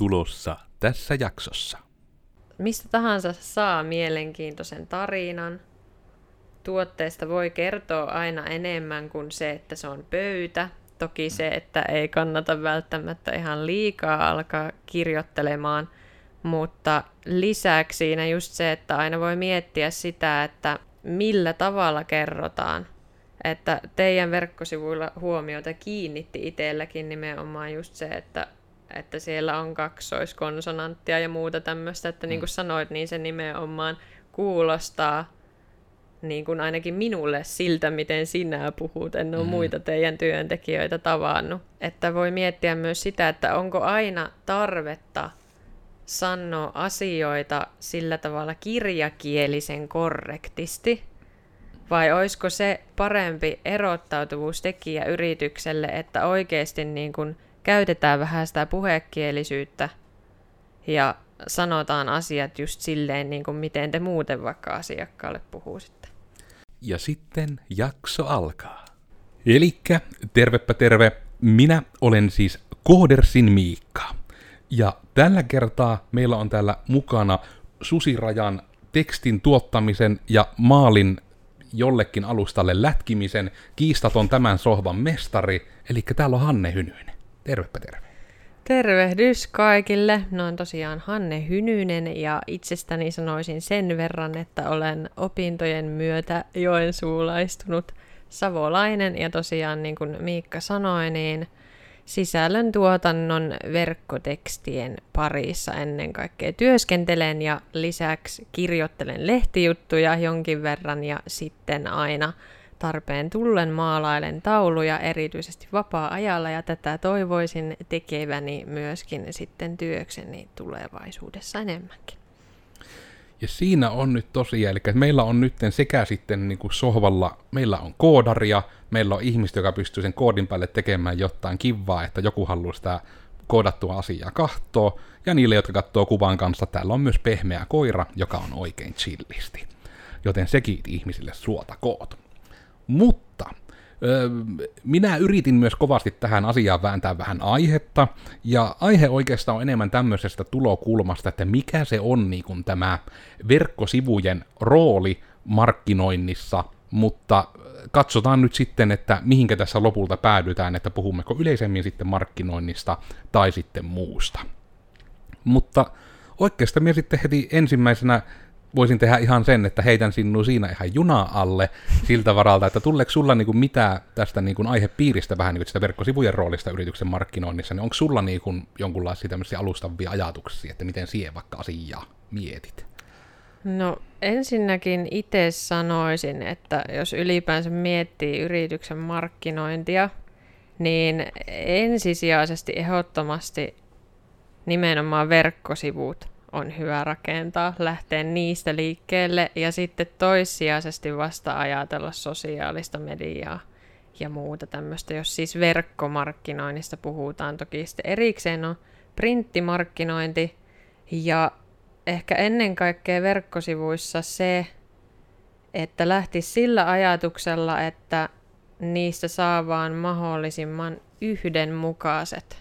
tulossa tässä jaksossa. Mistä tahansa saa mielenkiintoisen tarinan. Tuotteesta voi kertoa aina enemmän kuin se, että se on pöytä. Toki se, että ei kannata välttämättä ihan liikaa alkaa kirjoittelemaan, mutta lisäksi siinä just se, että aina voi miettiä sitä, että millä tavalla kerrotaan. Että teidän verkkosivuilla huomiota kiinnitti itselläkin nimenomaan just se, että että siellä on kaksoiskonsonanttia ja muuta tämmöistä, että niin kuin mm. sanoit, niin se nimenomaan kuulostaa niin kuin ainakin minulle siltä, miten sinä puhut. En ole mm. muita teidän työntekijöitä tavannut. Että voi miettiä myös sitä, että onko aina tarvetta sanoa asioita sillä tavalla kirjakielisen korrektisti, vai olisiko se parempi erottautuvuustekijä yritykselle, että oikeasti niin kuin käytetään vähän sitä puhekielisyyttä ja sanotaan asiat just silleen, niin kuin miten te muuten vaikka asiakkaalle puhuisitte. Ja sitten jakso alkaa. Elikkä, tervepä terve, minä olen siis Koodersin Miikka. Ja tällä kertaa meillä on täällä mukana Susirajan tekstin tuottamisen ja maalin jollekin alustalle lätkimisen kiistaton tämän sohvan mestari, eli täällä on Hanne Hynynen. Tervepä terve. Tervehdys kaikille. No on tosiaan Hanne Hynynen ja itsestäni sanoisin sen verran, että olen opintojen myötä joensuulaistunut savolainen ja tosiaan niin kuin Miikka sanoi, niin sisällön tuotannon verkkotekstien parissa ennen kaikkea työskentelen ja lisäksi kirjoittelen lehtijuttuja jonkin verran ja sitten aina tarpeen tullen maalailen tauluja erityisesti vapaa-ajalla ja tätä toivoisin tekeväni myöskin sitten työkseni tulevaisuudessa enemmänkin. Ja siinä on nyt tosiaan, eli meillä on nyt sekä sitten niin kuin sohvalla, meillä on koodaria, meillä on ihmistä, joka pystyy sen koodin päälle tekemään jotain kivaa, että joku haluaa sitä koodattua asiaa kahtoa, ja niille, jotka katsoo kuvan kanssa, täällä on myös pehmeä koira, joka on oikein chillisti. Joten sekin ihmisille suota koot. Mutta minä yritin myös kovasti tähän asiaan vääntää vähän aihetta, ja aihe oikeastaan on enemmän tämmöisestä tulokulmasta, että mikä se on niin kuin tämä verkkosivujen rooli markkinoinnissa, mutta katsotaan nyt sitten, että mihinkä tässä lopulta päädytään, että puhummeko yleisemmin sitten markkinoinnista tai sitten muusta. Mutta oikeastaan minä sitten heti ensimmäisenä voisin tehdä ihan sen, että heitän sinua siinä ihan juna alle siltä varalta, että tuleeko sulla niinku mitä tästä niinku aihepiiristä vähän niinku sitä verkkosivujen roolista yrityksen markkinoinnissa, niin onko sulla niinku jonkunlaisia tämmöisiä alustavia ajatuksia, että miten siihen vaikka asiaa mietit? No ensinnäkin itse sanoisin, että jos ylipäänsä miettii yrityksen markkinointia, niin ensisijaisesti ehdottomasti nimenomaan verkkosivut on hyvä rakentaa, lähteä niistä liikkeelle ja sitten toissijaisesti vasta ajatella sosiaalista mediaa ja muuta tämmöistä. Jos siis verkkomarkkinoinnista puhutaan, toki sitten erikseen on printtimarkkinointi ja ehkä ennen kaikkea verkkosivuissa se, että lähti sillä ajatuksella, että niistä saa vaan mahdollisimman yhdenmukaiset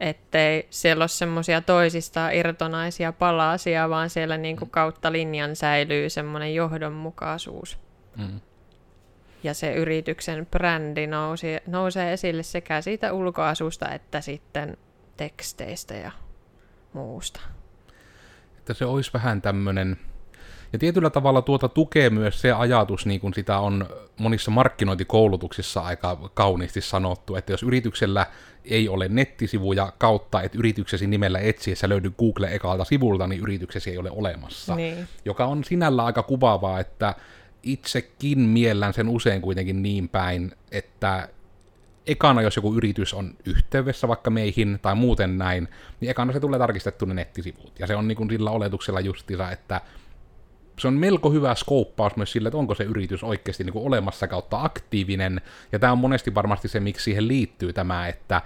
ettei siellä ole semmoisia toisistaan irtonaisia palasia, vaan siellä niin kuin mm. kautta linjan säilyy semmoinen johdonmukaisuus. Mm. Ja se yrityksen brändi nousi, nousee esille sekä siitä ulkoasusta että sitten teksteistä ja muusta. Että se olisi vähän tämmöinen ja tietyllä tavalla tuota tukee myös se ajatus, niin kuin sitä on monissa markkinointikoulutuksissa aika kauniisti sanottu, että jos yrityksellä ei ole nettisivuja kautta, että yrityksesi nimellä etsiessä löydy Google ekalta sivulta, niin yrityksesi ei ole olemassa. Niin. Joka on sinällä aika kuvaavaa, että itsekin miellän sen usein kuitenkin niin päin, että ekana, jos joku yritys on yhteydessä vaikka meihin tai muuten näin, niin ekana se tulee tarkistettu ne nettisivut. Ja se on niin kuin sillä oletuksella justiinsa, että se on melko hyvä skouppaus myös sille, että onko se yritys oikeasti niin kuin olemassa kautta aktiivinen, ja tämä on monesti varmasti se, miksi siihen liittyy tämä, että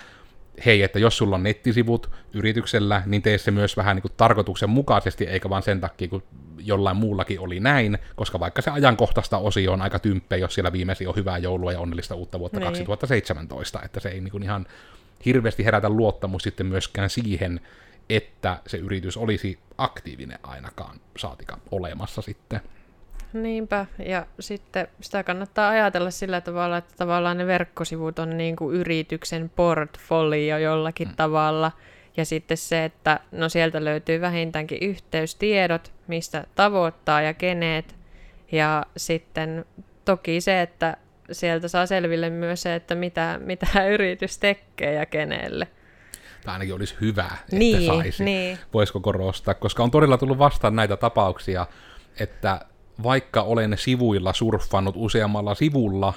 hei, että jos sulla on nettisivut yrityksellä, niin tee se myös vähän niin kuin tarkoituksenmukaisesti, eikä vaan sen takia, kun jollain muullakin oli näin, koska vaikka se ajankohtaista osio on aika tymppä, jos siellä viimeisin on hyvää joulua ja onnellista uutta vuotta niin. 2017, että se ei niin kuin ihan hirveästi herätä luottamus sitten myöskään siihen, että se yritys olisi aktiivinen ainakaan, saatika olemassa sitten. Niinpä, ja sitten sitä kannattaa ajatella sillä tavalla, että tavallaan ne verkkosivut on niin kuin yrityksen portfolio jollakin mm. tavalla, ja sitten se, että no sieltä löytyy vähintäänkin yhteystiedot, mistä tavoittaa ja keneet, ja sitten toki se, että sieltä saa selville myös se, että mitä, mitä yritys tekee ja kenelle. Tai ainakin olisi hyvä, että Niin, saisi. niin. Voisiko korostaa, koska on todella tullut vastaan näitä tapauksia, että vaikka olen sivuilla surffannut useammalla sivulla,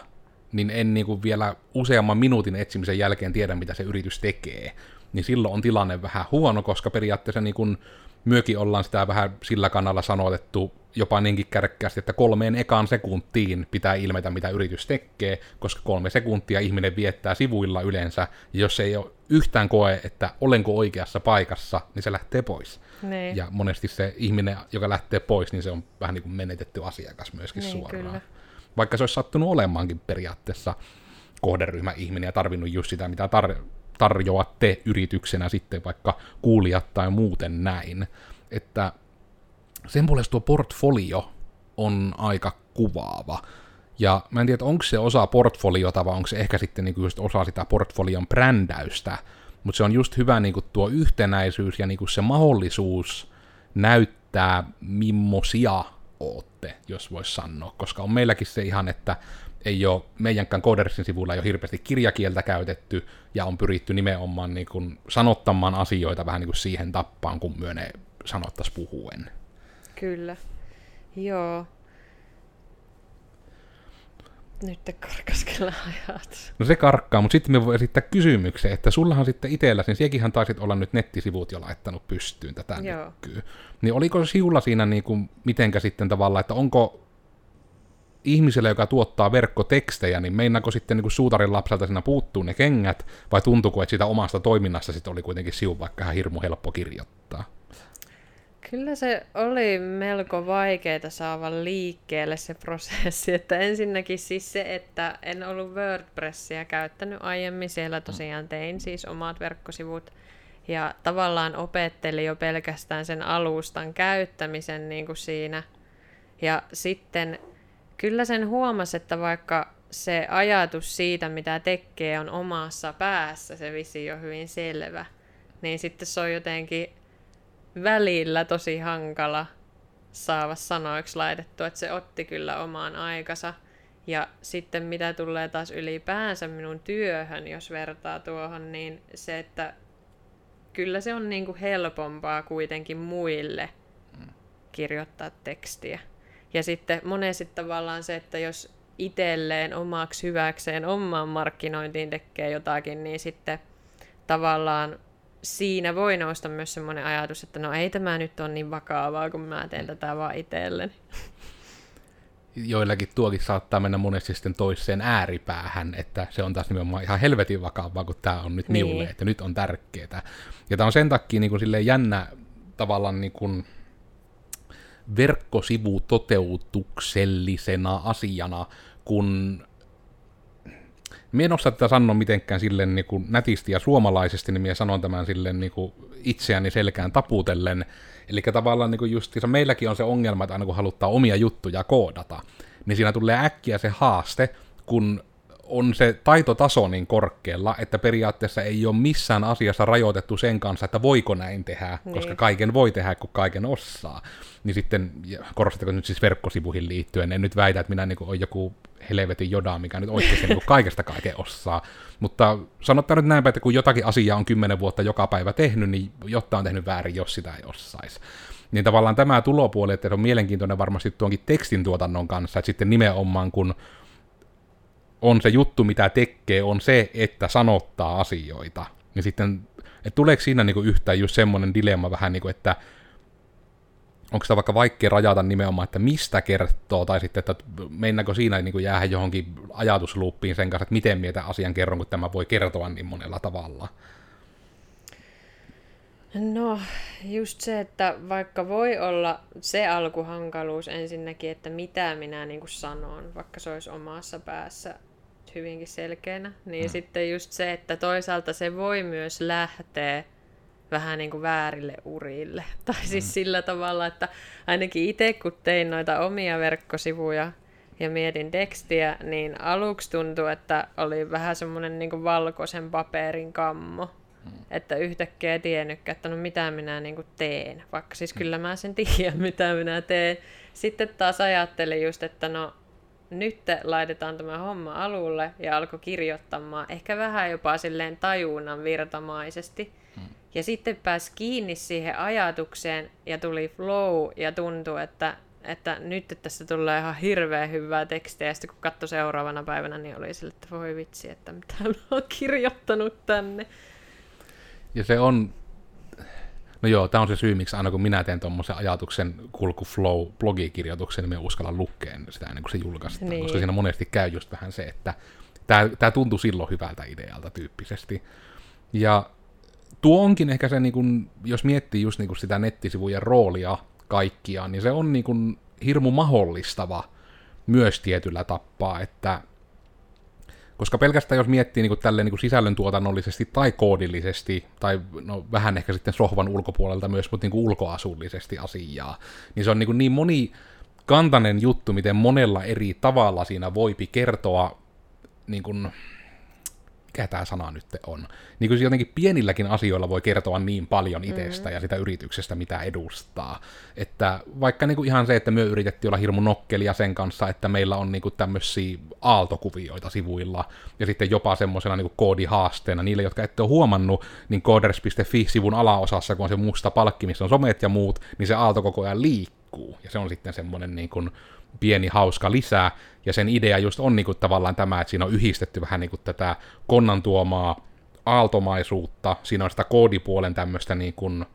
niin en niin kuin vielä useamman minuutin etsimisen jälkeen tiedä, mitä se yritys tekee. Niin silloin on tilanne vähän huono, koska periaatteessa niin kuin myökin ollaan sitä vähän sillä kannalla sanotettu jopa niinkin kärkkäästi, että kolmeen ekaan sekuntiin pitää ilmetä, mitä yritys tekee, koska kolme sekuntia ihminen viettää sivuilla yleensä, ja jos ei ole yhtään koe, että olenko oikeassa paikassa, niin se lähtee pois. Niin. Ja monesti se ihminen, joka lähtee pois, niin se on vähän niin kuin menetetty asiakas myöskin Niin, suoraan. kyllä. Vaikka se olisi sattunut olemaankin periaatteessa kohderyhmä ihminen ja tarvinnut just sitä, mitä tar- tarjoatte yrityksenä sitten vaikka kuulijat tai muuten näin. Että sen puolesta tuo portfolio on aika kuvaava. Ja mä en tiedä, onko se osa portfoliota vai onko se ehkä sitten niinku just osa sitä portfolion brändäystä, mutta se on just hyvä niinku tuo yhtenäisyys ja niinku se mahdollisuus näyttää, mimmosia ootte, jos vois sanoa, koska on meilläkin se ihan, että ei ole meidänkään Codersin sivuilla ei ole hirveästi kirjakieltä käytetty, ja on pyritty nimenomaan niin kuin sanottamaan asioita vähän niin kuin siihen tappaan, kun myönne sanottas puhuen. Kyllä. Joo. Nyt te karkas kyllä ajatus. No se karkkaa, mutta sitten me voi esittää kysymyksen, että sullahan sitten itselläsi, niin siekinhän taisit olla nyt nettisivut jo laittanut pystyyn tätä Joo. nykyyn. Niin oliko siulla siinä niin kuin, mitenkä sitten tavallaan, että onko ihmiselle, joka tuottaa verkkotekstejä, niin meinaako sitten niin kuin suutarin lapselta siinä puuttuu ne kengät, vai tuntuuko, että sitä omasta toiminnasta sitten oli kuitenkin siun vaikka ihan hirmu helppo kirjoittaa? Kyllä se oli melko vaikeaa saada liikkeelle se prosessi, että ensinnäkin siis se, että en ollut WordPressia käyttänyt aiemmin, siellä tosiaan tein siis omat verkkosivut ja tavallaan opettelin jo pelkästään sen alustan käyttämisen niin kuin siinä. Ja sitten kyllä sen huomasi, että vaikka se ajatus siitä, mitä tekee, on omassa päässä, se visio hyvin selvä, niin sitten se on jotenkin välillä tosi hankala saava sanoiksi laitettua, että se otti kyllä omaan aikansa. Ja sitten mitä tulee taas ylipäänsä minun työhön, jos vertaa tuohon, niin se, että kyllä se on niinku helpompaa kuitenkin muille kirjoittaa tekstiä. Ja sitten monesti tavallaan se, että jos itselleen omaksi hyväkseen omaan markkinointiin tekee jotakin, niin sitten tavallaan siinä voi nousta myös semmoinen ajatus, että no ei tämä nyt ole niin vakavaa, kun mä teen tätä vaan itselleni. joillakin tuokin saattaa mennä monesti sitten toiseen ääripäähän, että se on taas nimenomaan ihan helvetin vakavaa, kun tämä on nyt Niin. minulle, että nyt on tärkeää. Ja tämä on sen takia niin kuin silleen jännä tavallaan niin kuin verkkosivutoteutuksellisena asiana, kun Mie en osaa tätä sanoa mitenkään silleen niin kuin nätisti ja suomalaisesti, niin minä sanon tämän silleen niin kuin itseäni selkään taputellen. Eli tavallaan niin kuin justiinsa meilläkin on se ongelma, että aina kun haluttaa omia juttuja koodata, niin siinä tulee äkkiä se haaste, kun on se taitotaso niin korkealla, että periaatteessa ei ole missään asiassa rajoitettu sen kanssa, että voiko näin tehdä, Niin. koska kaiken voi tehdä, kun kaiken osaa. Niin sitten, korostatteko nyt siis verkkosivuihin liittyen, en nyt väitä, että minä niin olen joku helvetin joda, mikä nyt oikeasti niin kaikesta kaiken osaa. Mutta sanotaan nyt näinpä, että kun jotakin asiaa on kymmenen vuotta joka päivä tehnyt, niin jotta on tehnyt väärin, jos sitä ei osaisi. Niin tavallaan tämä tulopuoli, että se on mielenkiintoinen varmasti tuonkin tekstin tuotannon kanssa, että sitten nimenomaan kun on se juttu, mitä tekee, on se, että sanottaa asioita. Niin sitten, että tuleeko siinä niinku yhtään just semmoinen dilemma vähän niin kuin, että onko sitä vaikka vaikea rajata nimenomaan, että mistä kertoo, tai sitten, että mennäänkö siinä niin kuin jäädä johonkin ajatusluuppiin sen kanssa, että miten mietä asian kerron, kun tämä voi kertoa niin monella tavalla. No, just se, että vaikka voi olla se alkuhankaluus ensinnäkin, että mitä minä niin kuin sanon, vaikka se olisi omassa päässä nyt hyvinkin selkeänä. Niin mm. sitten just se, että toisaalta se voi myös lähteä vähän niin kuin väärille urille. Tai siis mm. sillä tavalla, että ainakin itse kun tein noita omia verkkosivuja ja mietin tekstiä, niin aluksi tuntui, että oli vähän semmoinen niin valkoisen paperin kammo. Mm. Että yhtäkkiä ei tiennytkään, että no mitä minä niin kuin teen. Vaikka siis mm. kyllä mä sen tiedän, mitä minä teen. Sitten taas ajattelin just, että no nyt laitetaan tämä homma alulle ja alkoi kirjoittamaan ehkä vähän jopa silleen tajunnan virtamaisesti. Hmm. Ja sitten pääsi kiinni siihen ajatukseen ja tuli flow ja tuntui, että, että nyt että tässä tulee ihan hirveän hyvää tekstiä. Ja sitten kun katsoi seuraavana päivänä, niin oli sille, että voi vitsi, että mitä mä oon kirjoittanut tänne. Ja se on No joo, tämä on se syy, miksi aina kun minä teen tuommoisen ajatuksen kulku flow blogikirjoituksen, niin me uskallan lukea sitä ennen kuin se julkaistaan, niin. koska siinä monesti käy just vähän se, että tämä, tämä tuntuu silloin hyvältä idealta tyyppisesti. Ja tuo onkin ehkä se, niin kun, jos miettii just niin kun sitä nettisivujen roolia kaikkiaan, niin se on niin kun hirmu mahdollistava myös tietyllä tappaa, että koska pelkästään jos miettii niin tälleen niin sisällöntuotannollisesti tai koodillisesti, tai no, vähän ehkä sitten sohvan ulkopuolelta myös, mutta niin ulkoasullisesti asiaa, niin se on niin, niin moni kantainen juttu, miten monella eri tavalla siinä voipi kertoa niin kuin, mikä tämä sana nyt on. Niin kuin jotenkin pienilläkin asioilla voi kertoa niin paljon itsestä mm. ja sitä yrityksestä, mitä edustaa. Että vaikka niin kuin ihan se, että me yritettiin olla hirmu nokkelia sen kanssa, että meillä on niin kuin tämmöisiä aaltokuvioita sivuilla, ja sitten jopa semmoisena niin koodihaasteena niille, jotka ette ole huomannut, niin coders.fi-sivun alaosassa, kun on se musta palkki, missä on somet ja muut, niin se aalto koko ajan liikkuu, ja se on sitten semmoinen niin kuin pieni hauska lisää, ja sen idea just on niin kuin tavallaan tämä, että siinä on yhdistetty vähän niin kuin tätä konnan tuomaa aaltomaisuutta, siinä on sitä koodipuolen tämmöistä niin kuin,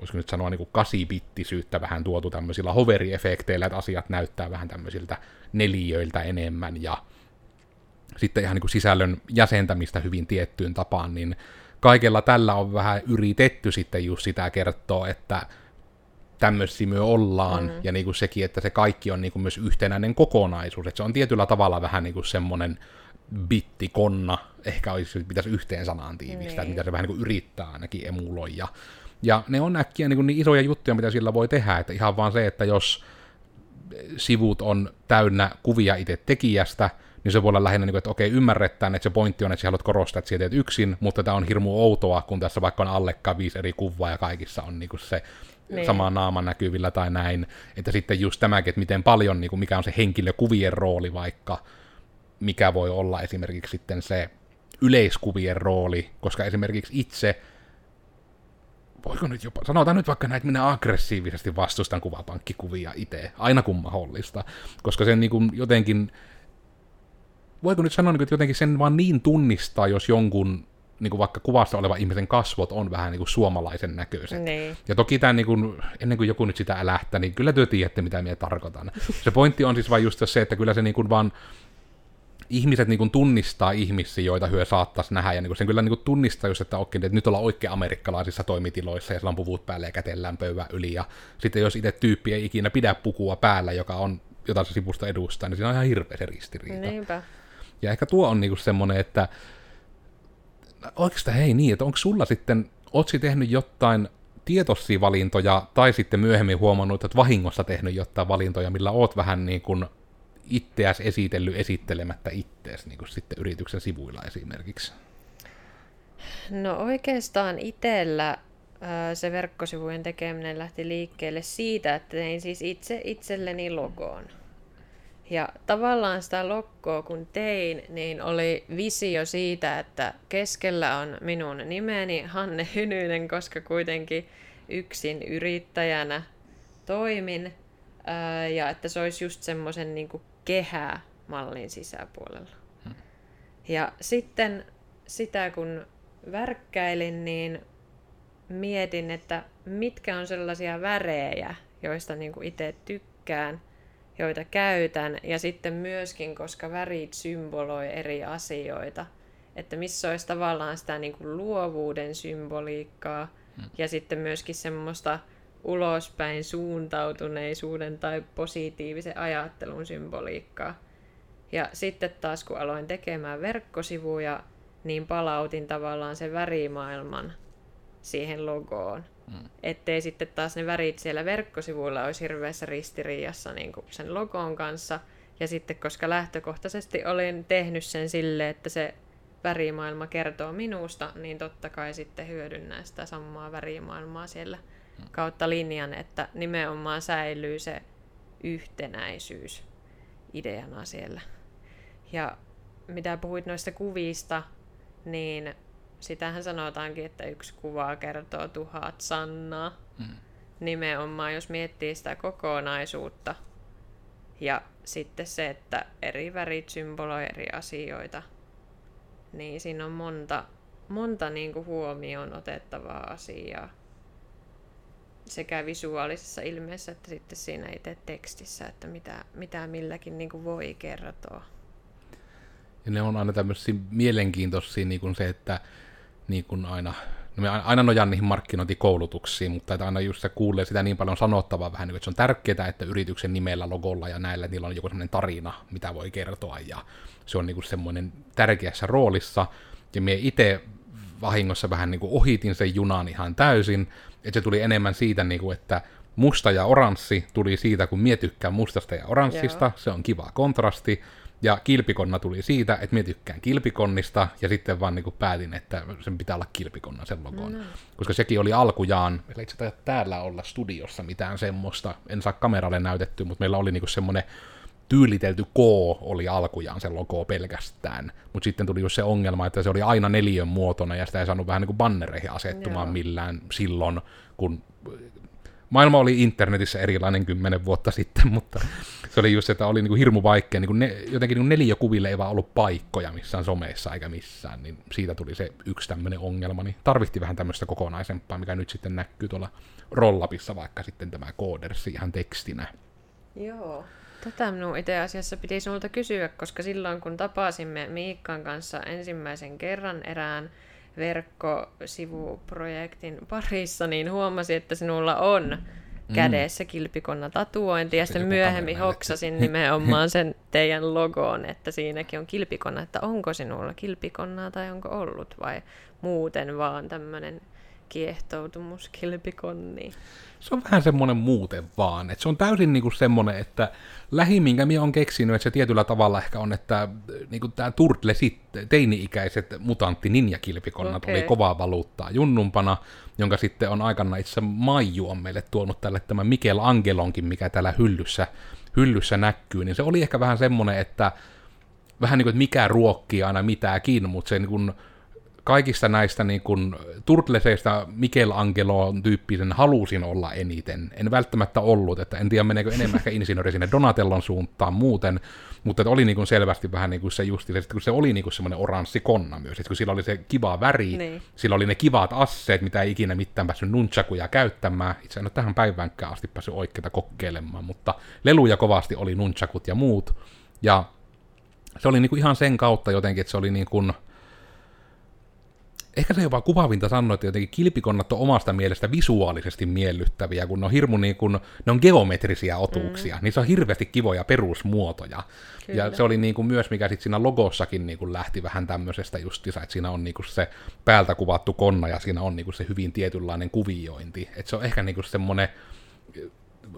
voisiko nyt sanoa niin kasibittisyyttä vähän tuotu tämmöisillä hoveriefekteillä, että asiat näyttää vähän tämmöisiltä neliöiltä enemmän, ja sitten ihan niin kuin sisällön jäsentämistä hyvin tiettyyn tapaan, niin kaikella tällä on vähän yritetty sitten just sitä kertoa, että tämmöisiä me ollaan, mm. ja niin kuin sekin, että se kaikki on niin kuin myös yhtenäinen kokonaisuus, että se on tietyllä tavalla vähän niin kuin semmoinen bittikonna, ehkä olisi, pitäisi yhteen sanaan tiivistää, niin. mitä se vähän niin kuin yrittää ainakin emuloida. Ja ne on äkkiä niin, kuin niin isoja juttuja, mitä sillä voi tehdä, että ihan vaan se, että jos sivut on täynnä kuvia itse tekijästä, niin se voi olla lähinnä, niin kuin, että okei, ymmärretään, että se pointti on, että sä haluat korostaa, että sä teet yksin, mutta tämä on hirmu outoa, kun tässä vaikka on alle viisi eri kuvaa ja kaikissa on niin kuin se niin. sama naama näkyvillä tai näin. Että sitten just tämäkin, että miten paljon, niin kuin mikä on se henkilökuvien rooli vaikka, mikä voi olla esimerkiksi sitten se yleiskuvien rooli, koska esimerkiksi itse, voiko nyt jopa, sanotaan nyt vaikka näin, että minä aggressiivisesti vastustan kuvapankkikuvia itse, aina kun mahdollista, koska sen niin kuin jotenkin, voiko nyt sanoa, että jotenkin sen vaan niin tunnistaa, jos jonkun niin kuin vaikka kuvassa oleva ihmisen kasvot on vähän niin kuin suomalaisen näköiset. Niin. Ja toki tämä, niin kuin, ennen kuin joku nyt sitä älähtää, niin kyllä työ tiedätte, mitä minä tarkoitan. Se pointti on siis vain just se, että kyllä se niin kuin vaan ihmiset niin kuin tunnistaa ihmisiä, joita hyö saattaisi nähdä, ja niin kuin sen kyllä niin kuin tunnistaa just, että, okei, että nyt ollaan oikein amerikkalaisissa toimitiloissa, ja siellä on puvut päällä ja kätellään pöydän yli, ja sitten jos itse tyyppi ei ikinä pidä pukua päällä, joka on jota se sivusta edustaa, niin siinä on ihan hirveä se ristiriita. Niinpä. Ja ehkä tuo on niin semmoinen, että oikeastaan hei niin, että onko sulla sitten, ootko tehnyt jotain tietoisia valintoja, tai sitten myöhemmin huomannut, että vahingossa tehnyt jotain valintoja, millä oot vähän niin kuin itseäs esitellyt esittelemättä ittees niin kuin sitten yrityksen sivuilla esimerkiksi? No oikeastaan itsellä se verkkosivujen tekeminen lähti liikkeelle siitä, että tein siis itse itselleni logoon. Ja tavallaan sitä lokkoa kun tein, niin oli visio siitä, että keskellä on minun nimeni Hanne Hynynen, koska kuitenkin yksin yrittäjänä toimin. Ää, ja että se olisi just semmoisen niin kehää mallin sisäpuolella. Hmm. Ja sitten sitä kun värkkäilin, niin mietin, että mitkä on sellaisia värejä, joista niin itse tykkään – joita käytän, ja sitten myöskin, koska värit symboloi eri asioita, että missä olisi tavallaan sitä niin kuin luovuuden symboliikkaa, hmm. ja sitten myöskin semmoista ulospäin suuntautuneisuuden tai positiivisen ajattelun symboliikkaa. Ja sitten taas kun aloin tekemään verkkosivuja, niin palautin tavallaan sen värimaailman siihen logoon. Mm. Ettei sitten taas ne värit siellä verkkosivuilla olisi hirveässä ristiriidassa niin kuin sen logon kanssa. Ja sitten koska lähtökohtaisesti olin tehnyt sen sille, että se värimaailma kertoo minusta, niin totta kai sitten hyödynnän sitä samaa värimaailmaa siellä mm. kautta linjan, että nimenomaan säilyy se yhtenäisyys ideana siellä. Ja mitä puhuit noista kuvista, niin sitähän sanotaankin, että yksi kuva kertoo tuhat sannaa. Mm. Nimenomaan, jos miettii sitä kokonaisuutta. Ja sitten se, että eri värit symboloi eri asioita. Niin siinä on monta, monta niin kuin huomioon otettavaa asiaa. Sekä visuaalisessa ilmeessä että sitten siinä itse tekstissä, että mitä, mitä milläkin niin kuin voi kertoa. Ja ne on aina tämmöisiä mielenkiintoisia, niin kuin se, että niin kuin aina, no me aina nojaan niihin markkinointikoulutuksiin, mutta että aina just se kuulee sitä niin paljon sanottavaa vähän, niin että se on tärkeää, että yrityksen nimellä, logolla ja näillä, niillä on joku semmoinen tarina, mitä voi kertoa, ja se on niin kuin semmoinen tärkeässä roolissa, ja me itse vahingossa vähän niin kuin ohitin sen junan ihan täysin, että se tuli enemmän siitä, niin kuin, että musta ja oranssi tuli siitä, kun mie tykkään mustasta ja oranssista, Joo. se on kiva kontrasti, ja kilpikonna tuli siitä, että minä tykkään kilpikonnista, ja sitten vaan niin kuin päätin, että sen pitää olla kilpikonna sen logon. No. Koska sekin oli alkujaan, meillä ei täällä olla studiossa mitään semmoista, en saa kameralle näytetty, mutta meillä oli niin kuin semmoinen tyylitelty K oli alkujaan se logo pelkästään. Mutta sitten tuli just se ongelma, että se oli aina neljön muotoinen ja sitä ei saanut vähän niin kuin bannereihin asettumaan Joo. millään silloin, kun maailma oli internetissä erilainen kymmenen vuotta sitten, mutta se oli just, että oli niin kuin hirmu vaikea, niin kuin ne, jotenkin niin neliökuville ei vaan ollut paikkoja missään someissa eikä missään, niin siitä tuli se yksi tämmöinen ongelma, niin tarvitti vähän tämmöistä kokonaisempaa, mikä nyt sitten näkyy tuolla rollapissa vaikka sitten tämä koodersi ihan tekstinä. Joo. Tätä minun itse asiassa piti sinulta kysyä, koska silloin kun tapasimme Miikkan kanssa ensimmäisen kerran erään verkkosivuprojektin parissa, niin huomasin, että sinulla on mm. kädessä kilpikonna tatuointi, ja sitten myöhemmin hoksasin nimenomaan sen teidän logoon, että siinäkin on kilpikonna, että onko sinulla kilpikonnaa tai onko ollut, vai muuten vaan tämmöinen kiehtoutumus kilpikonniin se on vähän semmoinen muuten vaan. Että se on täysin niinku semmoinen, että lähi, minkä minä olen keksinyt, että se tietyllä tavalla ehkä on, että niinku tämä Turtlesit, teini-ikäiset mutantti ninjakilpikonnat okay. oli kovaa valuuttaa junnumpana, jonka sitten on aikana itse Maiju on meille tuonut tälle tämä Mikel Angelonkin, mikä täällä hyllyssä, hyllyssä näkyy, niin se oli ehkä vähän semmoinen, että vähän niin kuin, että mikä ruokkii aina mitäkin, mutta se niin kuin, kaikista näistä niin kuin, Turtleseista Michelangelo tyyppisen halusin olla eniten. En välttämättä ollut, että en tiedä meneekö enemmän ehkä insinööri sinne Donatellon suuntaan muuten, mutta että oli niin kuin selvästi vähän niin kuin se justi, kun se oli niin kuin semmoinen oranssi konna myös, että kun sillä oli se kiva väri, niin. sillä oli ne kivat asseet, mitä ei ikinä mitään päässyt nunchakuja käyttämään. Itse en ole tähän päiväänkään asti päässyt oikeita kokeilemaan, mutta leluja kovasti oli nunchakut ja muut. Ja se oli niin kuin ihan sen kautta jotenkin, että se oli niin kuin, ehkä se jopa kuvavinta sanoa, että jotenkin kilpikonnat on omasta mielestä visuaalisesti miellyttäviä, kun ne on hirmu niin kuin, ne on geometrisia otuuksia, mm. se on hirveästi kivoja perusmuotoja. Kyllä. Ja se oli niin kuin myös, mikä sitten siinä logossakin niin kuin lähti vähän tämmöisestä justissa, että siinä on niin kuin se päältä kuvattu konna ja siinä on niin kuin se hyvin tietynlainen kuviointi. Että se on ehkä niin kuin semmoinen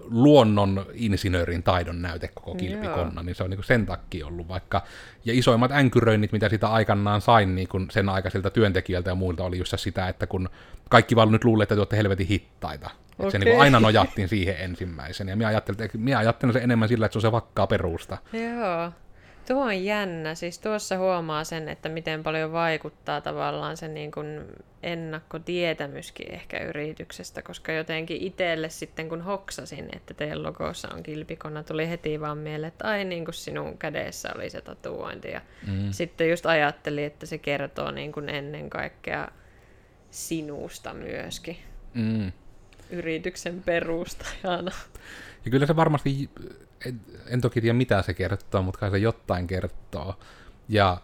luonnon insinöörin taidon näyte koko kilpikonna, niin se on niin kuin sen takia ollut vaikka, ja isoimmat änkyröinnit, mitä sitä aikanaan sain niin kuin sen aikaisilta työntekijöiltä ja muilta, oli just sitä, että kun kaikki vaan nyt luulee, että te olette helvetin hittaita, Okay. se niin kuin aina nojattiin siihen ensimmäisen. Ja minä ajattelin, että minä ajattelen se enemmän sillä, että se on se vakkaa perusta. Joo. Tuo on jännä. Siis tuossa huomaa sen, että miten paljon vaikuttaa tavallaan se niin kuin ennakkotietämyskin ehkä yrityksestä, koska jotenkin itselle sitten kun hoksasin, että teidän logossa on kilpikonna, tuli heti vaan mieleen, että ai niin kuin sinun kädessä oli se tatuointi. Ja mm. sitten just ajattelin, että se kertoo niin kuin ennen kaikkea sinusta myöskin. Mm. Yrityksen perustajana. Ja kyllä se varmasti en, toki tiedä mitä se kertoo, mutta kai se jotain kertoo. Ja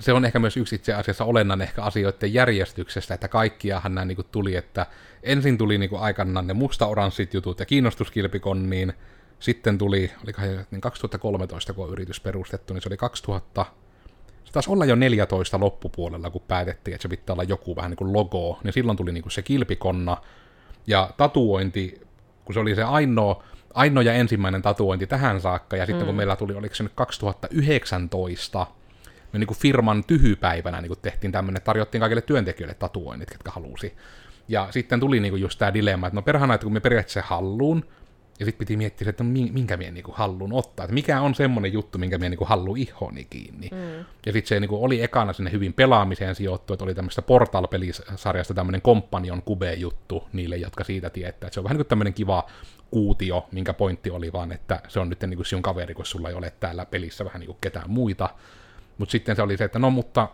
se on ehkä myös yksi itse asiassa olennainen ehkä asioiden järjestyksestä, että kaikkiahan nämä niin tuli, että ensin tuli niin aikanaan ne musta-oranssit jutut ja kiinnostuskilpikonniin, Sitten tuli, oli niin 2013, kun yritys perustettu, niin se oli 2000, se taisi olla jo 14 loppupuolella, kun päätettiin, että se pitää olla joku vähän niin kuin logo, niin silloin tuli niin kuin se kilpikonna, ja tatuointi, kun se oli se ainoa, ainoa ja ensimmäinen tatuointi tähän saakka, ja sitten mm. kun meillä tuli, oliko se nyt 2019, me niin kuin firman tyhypäivänä niin kuin tehtiin tämmöinen, tarjottiin kaikille työntekijöille tatuoinnit, ketkä halusi. Ja sitten tuli niin kuin just tämä dilemma, että no perhana, että kun me periaatteessa halluun, ja sitten piti miettiä, että no, minkä minä niinku haluan ottaa, että mikä on semmoinen juttu, minkä minä niinku haluan ihoni kiinni. Mm. Ja sitten se niinku oli ekana sinne hyvin pelaamiseen sijoittu, että oli tämmöistä Portal-pelisarjasta tämmöinen Companion Cube-juttu niille, jotka siitä tietää. Että se on vähän niin kuin tämmöinen kiva kuutio, minkä pointti oli vaan, että se on nyt niin kuin sinun kaveri, kun sulla ei ole täällä pelissä vähän niin kuin ketään muita. Mutta sitten se oli se, että no mutta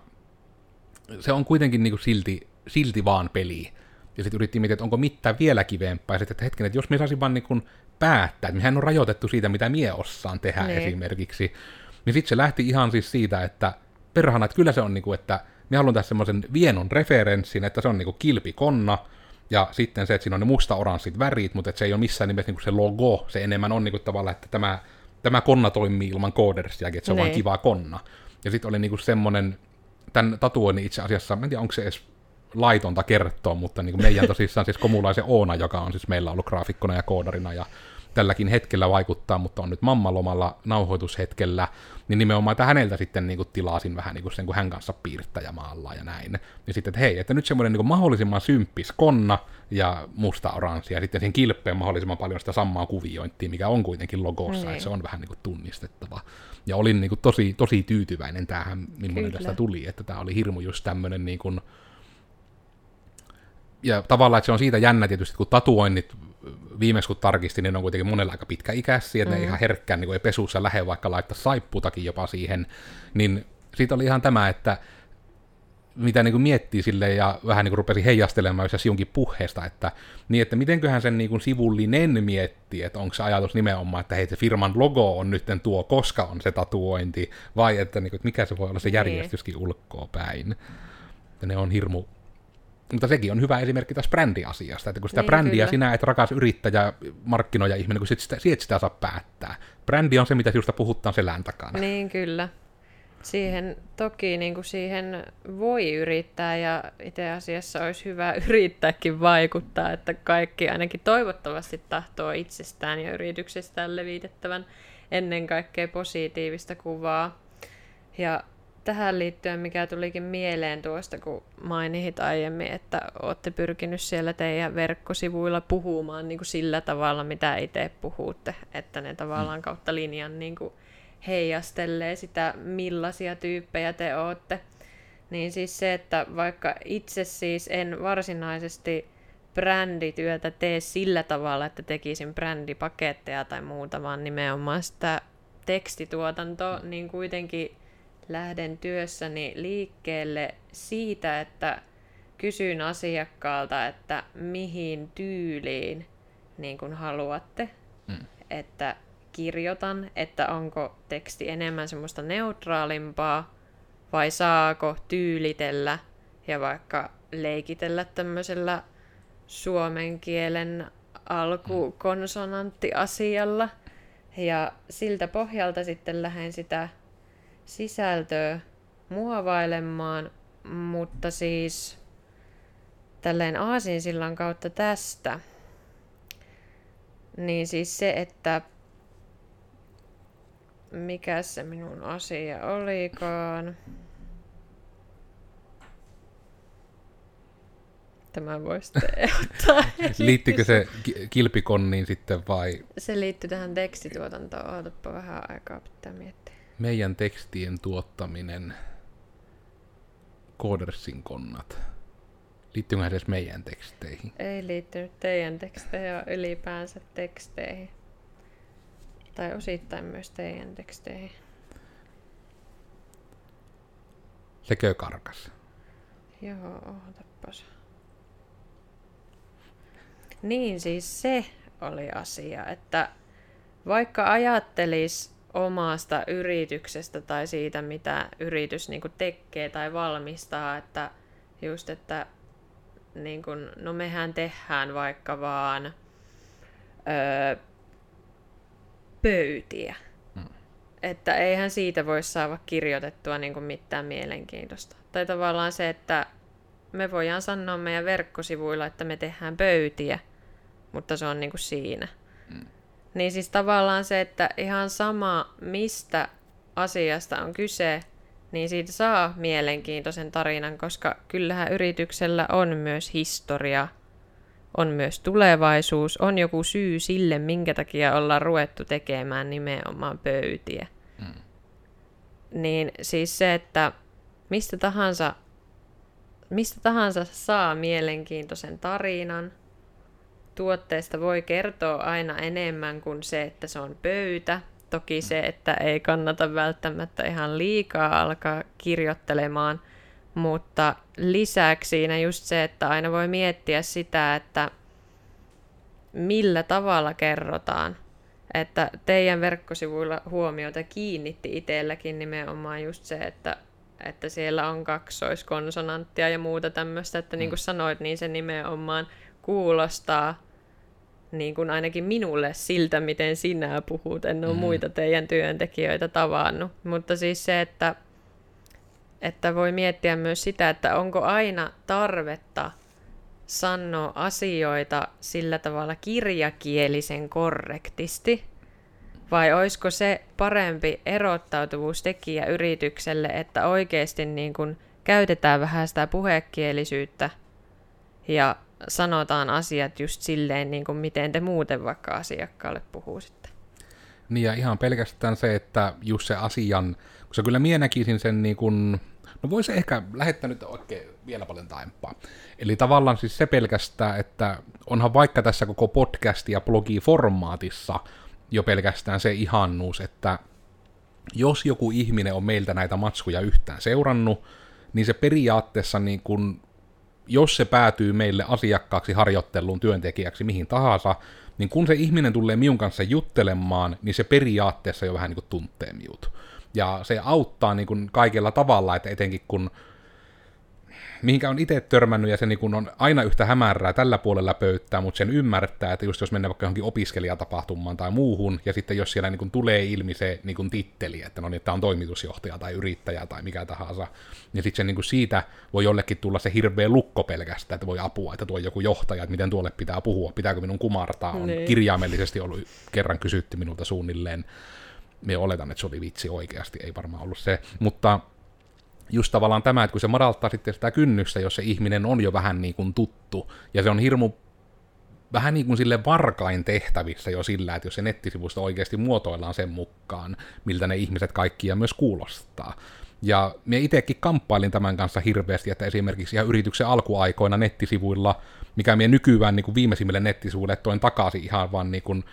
se on kuitenkin niin kuin silti, silti vaan peli. Ja sitten yritettiin miettiä, että onko mitään vielä kivempää. Ja sitten, että hetken, että jos me saisin vaan niin kuin päättää, että mehän on rajoitettu siitä, mitä mie osaan tehdä niin. esimerkiksi. Niin sitten se lähti ihan siis siitä, että perhana, että kyllä se on niinku, että me haluan tässä semmoisen vienon referenssin, että se on niinku kilpikonna, ja sitten se, että siinä on ne musta-oranssit värit, mutta että se ei ole missään nimessä niinku se logo, se enemmän on niinku tavallaan, että tämä, tämä konna toimii ilman koodersiakin, että se on vain kiva konna. Ja sitten oli niinku semmoinen, tämän tatuoinnin itse asiassa, en tiedä onko se edes laitonta kertoa, mutta niin kuin meidän tosissaan siis Komulaisen Oona, joka on siis meillä ollut graafikkona ja koodarina ja tälläkin hetkellä vaikuttaa, mutta on nyt mammalomalla nauhoitushetkellä, niin nimenomaan, että häneltä sitten niin kuin tilasin vähän niin kuin sen, kun hän kanssa piirtäjämaalla ja näin. Ja sitten, että hei, että nyt semmoinen niin kuin mahdollisimman symppis konna ja musta oranssi, ja sitten sen kilppeen mahdollisimman paljon sitä samaa kuviointia, mikä on kuitenkin logossa, niin. että se on vähän niin kuin tunnistettava. Ja olin niin kuin tosi, tosi tyytyväinen tähän, millainen tästä tuli, että tämä oli hirmu just tämmöinen niin kuin, ja tavallaan, että se on siitä jännä tietysti, kun tatuoinnit viimeksi kun tarkistin, niin ne on kuitenkin monella aika pitkäikäisiä, että mm. ne ihan herkkään niin ei pesussa lähde vaikka laittaa saipputakin jopa siihen, niin siitä oli ihan tämä, että mitä niin kuin miettii sille ja vähän niin kuin rupesi heijastelemaan jos siunkin puheesta, että, niin että mitenköhän sen niin kuin sivullinen miettii, että onko se ajatus nimenomaan, että hei se firman logo on nyt tuo, koska on se tatuointi, vai että, niin kuin, että mikä se voi olla se niin. järjestyskin ulkoa päin. Että ne on hirmu mutta sekin on hyvä esimerkki tässä brändiasiasta, että kun sitä niin, brändiä kyllä. sinä et rakas yrittäjä, markkinoija ihminen, kun sit sitä, sit sitä saa päättää. Brändi on se, mitä sinusta puhutaan selän takana. Niin, kyllä. Siihen toki niin kuin siihen voi yrittää ja itse asiassa olisi hyvä yrittääkin vaikuttaa, että kaikki ainakin toivottavasti tahtoo itsestään ja yrityksestään levitettävän ennen kaikkea positiivista kuvaa. Ja tähän liittyen, mikä tulikin mieleen tuosta, kun mainit aiemmin, että olette pyrkinyt siellä teidän verkkosivuilla puhumaan niin kuin sillä tavalla, mitä itse puhutte, että ne tavallaan mm. kautta linjan niin kuin heijastelee sitä, millaisia tyyppejä te olette. Niin siis se, että vaikka itse siis en varsinaisesti brändityötä tee sillä tavalla, että tekisin brändipaketteja tai muuta, vaan nimenomaan sitä tekstituotantoa, niin kuitenkin lähden työssäni liikkeelle siitä, että kysyn asiakkaalta, että mihin tyyliin niin kuin haluatte, mm. että kirjoitan, että onko teksti enemmän semmoista neutraalimpaa vai saako tyylitellä ja vaikka leikitellä tämmöisellä suomen kielen alkukonsonanttiasialla. Ja siltä pohjalta sitten lähden sitä sisältöä muovailemaan, mutta siis tälleen aasinsillan kautta tästä, niin siis se, että mikä se minun asia olikaan. Tämä voisi ottaa Liittyykö se kilpikonniin sitten vai? Se liittyy tähän tekstituotantoon. Ootapa vähän aikaa pitää miettiä meidän tekstien tuottaminen, Codersin konnat, liittyyhän se edes meidän teksteihin? Ei liittynyt teidän teksteihin, vaan ylipäänsä teksteihin. Tai osittain myös teidän teksteihin. Sekö karkas? Joo, ootapas. Niin siis se oli asia, että vaikka ajattelis omasta yrityksestä tai siitä, mitä yritys niin kuin tekee tai valmistaa, että just, että niin kuin, no mehän tehdään vaikka vaan öö, pöytiä. Mm. Että eihän siitä voi saada kirjoitettua niin kuin mitään mielenkiintoista. Tai tavallaan se, että me voidaan sanoa meidän verkkosivuilla, että me tehdään pöytiä, mutta se on niin kuin siinä. Mm. Niin siis tavallaan se, että ihan sama mistä asiasta on kyse, niin siitä saa mielenkiintoisen tarinan, koska kyllähän yrityksellä on myös historia, on myös tulevaisuus, on joku syy sille, minkä takia ollaan ruvettu tekemään nimenomaan pöytiä. Mm. Niin siis se, että mistä tahansa, mistä tahansa saa mielenkiintoisen tarinan, tuotteesta voi kertoa aina enemmän kuin se, että se on pöytä, Toki se, että ei kannata välttämättä ihan liikaa alkaa kirjoittelemaan, mutta lisäksi siinä just se, että aina voi miettiä sitä, että millä tavalla kerrotaan. Että teidän verkkosivuilla huomiota kiinnitti itselläkin nimenomaan just se, että, että siellä on kaksoiskonsonanttia ja muuta tämmöistä, että niin kuin mm. sanoit, niin se nimenomaan kuulostaa niin kuin ainakin minulle siltä, miten sinä puhut. En ole mm. muita teidän työntekijöitä tavannut. Mutta siis se, että, että voi miettiä myös sitä, että onko aina tarvetta sanoa asioita sillä tavalla kirjakielisen korrektisti, vai olisiko se parempi erottautuvuustekijä yritykselle, että oikeasti niin kuin käytetään vähän sitä puhekielisyyttä ja sanotaan asiat just silleen, niin kuin miten te muuten vaikka asiakkaalle puhuisitte. Niin ja ihan pelkästään se, että just se asian, se kyllä mie näkisin sen niin kuin, no voisi ehkä lähettää nyt oikein vielä paljon taempaa. Eli tavallaan siis se pelkästään, että onhan vaikka tässä koko podcasti ja blogi formaatissa jo pelkästään se ihannuus, että jos joku ihminen on meiltä näitä matskuja yhtään seurannut, niin se periaatteessa niin kuin jos se päätyy meille asiakkaaksi harjoitteluun työntekijäksi mihin tahansa, niin kun se ihminen tulee minun kanssa juttelemaan, niin se periaatteessa jo vähän niin kuin tuntee minut. Ja se auttaa niin kuin kaikella tavalla, että etenkin kun mihinkä on itse törmännyt, ja se niin on aina yhtä hämärää tällä puolella pöytää, mutta sen ymmärtää, että just jos mennään vaikka johonkin opiskelijatapahtumaan tai muuhun, ja sitten jos siellä niin tulee ilmi se niin titteli, että no niin, että on toimitusjohtaja tai yrittäjä tai mikä tahansa, niin sitten se niin siitä voi jollekin tulla se hirveä lukko pelkästään, että voi apua, että tuo joku johtaja, että miten tuolle pitää puhua, pitääkö minun kumartaa, on niin. kirjaimellisesti ollut kerran kysytty minulta suunnilleen, me oletan, että se oli vitsi oikeasti, ei varmaan ollut se, mutta just tavallaan tämä, että kun se madaltaa sitten sitä kynnystä, jos se ihminen on jo vähän niin kuin tuttu, ja se on hirmu vähän niin kuin sille varkain tehtävissä jo sillä, että jos se nettisivusto oikeasti muotoillaan sen mukaan, miltä ne ihmiset kaikkia myös kuulostaa. Ja minä itsekin kamppailin tämän kanssa hirveästi, että esimerkiksi ihan yrityksen alkuaikoina nettisivuilla, mikä minä nykyään niin kuin viimeisimmille nettisivuille toin takaisin ihan vaan niin kuin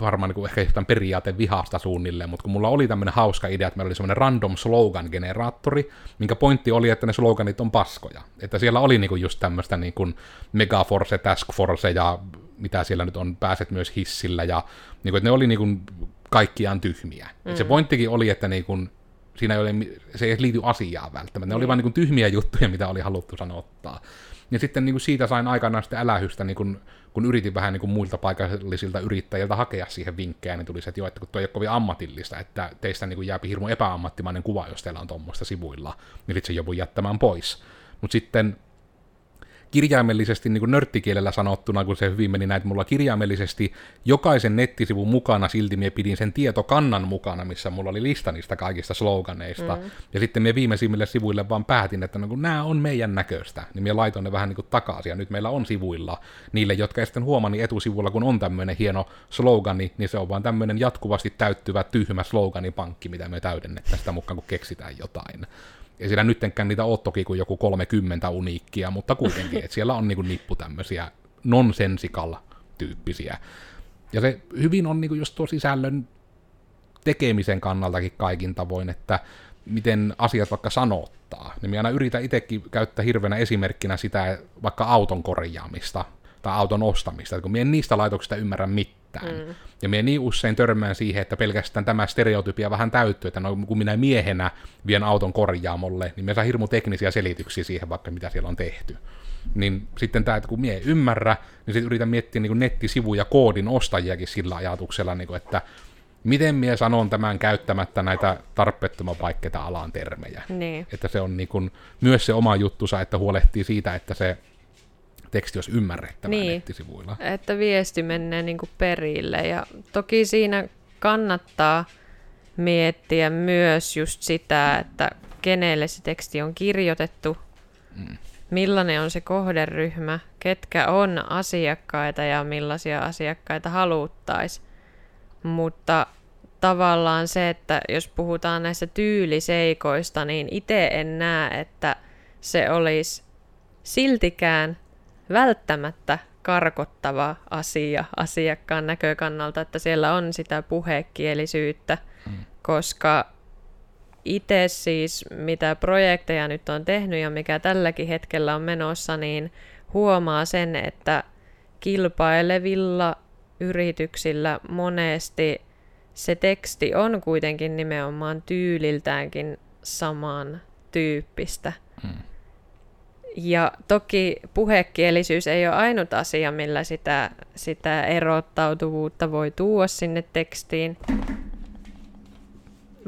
varmaan niin ehkä jostain periaatevihasta suunnilleen, mutta kun mulla oli tämmöinen hauska idea, että meillä oli semmoinen random slogan-generaattori, minkä pointti oli, että ne sloganit on paskoja. Että siellä oli niin kuin just tämmöistä niin kuin Megaforce, Task Force ja mitä siellä nyt on, pääset myös hissillä ja niin kuin, että ne oli niin kuin kaikkiaan tyhmiä. Mm. se pointtikin oli, että niin kuin, siinä ei ole, se ei liity asiaan välttämättä. Ne mm. oli vain niin tyhmiä juttuja, mitä oli haluttu sanottaa. Ja sitten niin kuin siitä sain aikanaan sitten älähystä, niin kuin, kun yritin vähän niin kuin muilta paikallisilta yrittäjiltä hakea siihen vinkkejä, niin tuli se, että joo, että kun tuo ei ole kovin ammatillista, että teistä niin kuin jääpi hirmu epäammattimainen kuva, jos teillä on tuommoista sivuilla, niin sitten se jo voi jättämään pois. Mutta sitten kirjaimellisesti niin kuin nörttikielellä sanottuna, kun se hyvin meni näin, että mulla kirjaimellisesti jokaisen nettisivun mukana silti mie pidin sen tietokannan mukana, missä mulla oli lista niistä kaikista sloganeista. Mm. Ja sitten me viimeisimmille sivuille vaan päätin, että no, kun nämä on meidän näköistä, niin me laitoin ne vähän niin kuin takaisin. Ja nyt meillä on sivuilla niille, jotka ei sitten huomaa, niin etusivulla, kun on tämmöinen hieno slogani, niin se on vaan tämmöinen jatkuvasti täyttyvä tyhmä sloganipankki, mitä me täydennetään sitä mukaan, kun keksitään jotain. Ei siellä nyttenkään niitä ole toki kuin joku 30 uniikkia, mutta kuitenkin, että siellä on niinku nippu tämmöisiä nonsensikal tyyppisiä. Ja se hyvin on niinku just tuo sisällön tekemisen kannaltakin kaikin tavoin, että miten asiat vaikka sanottaa. Niin minä aina yritän itsekin käyttää hirveänä esimerkkinä sitä vaikka auton korjaamista tai auton ostamista, kun minä en niistä laitoksista ymmärrä mitään mitään. Mm. Ja minä niin usein törmään siihen, että pelkästään tämä stereotypia vähän täyttyy, että no, kun minä miehenä vien auton korjaamolle, niin me saa hirmu teknisiä selityksiä siihen vaikka, mitä siellä on tehty. Niin sitten tämä, että kun mie ymmärrä, niin sitten yritän miettiä niin nettisivuja koodin ostajiakin sillä ajatuksella, niin kuin, että miten mie sanon tämän käyttämättä näitä tarpeettoman vaikeita alan termejä. Niin. Että se on niin kuin, myös se oma juttusa, että huolehtii siitä, että se teksti olisi ymmärrettävää niin. nettisivuilla. Että viesti menee niin kuin perille. Ja toki siinä kannattaa miettiä myös just sitä, että kenelle se teksti on kirjoitettu, mm. millainen on se kohderyhmä, ketkä on asiakkaita ja millaisia asiakkaita haluttaisiin. Mutta tavallaan se, että jos puhutaan näistä tyyliseikoista, niin itse en näe, että se olisi siltikään välttämättä karkottava asia asiakkaan näkökannalta, että siellä on sitä puhekielisyyttä, mm. koska itse siis, mitä projekteja nyt on tehnyt ja mikä tälläkin hetkellä on menossa, niin huomaa sen, että kilpailevilla yrityksillä monesti se teksti on kuitenkin nimenomaan tyyliltäänkin saman tyyppistä. Mm. Ja toki puhekielisyys ei ole ainut asia, millä sitä, sitä erottautuvuutta voi tuoda sinne tekstiin,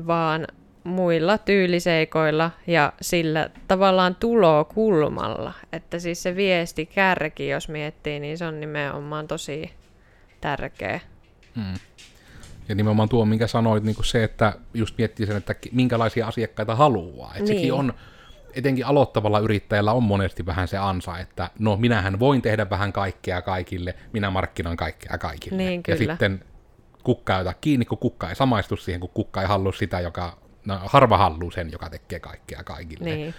vaan muilla tyyliseikoilla ja sillä tavallaan tulokulmalla. Että siis se viesti kärki, jos miettii, niin se on nimenomaan tosi tärkeä. Hmm. Ja nimenomaan tuo, minkä sanoit, niin se, että just miettii sen, että minkälaisia asiakkaita haluaa. Että niin. sekin on etenkin aloittavalla yrittäjällä on monesti vähän se ansa, että no minähän voin tehdä vähän kaikkea kaikille, minä markkinoin kaikkea kaikille. Niin, ja sitten kukka ei ota kiinni, kun kukka ei samaistu siihen, kun kukka ei halua sitä, joka, no harva haluaa sen, joka tekee kaikkea kaikille. Niin.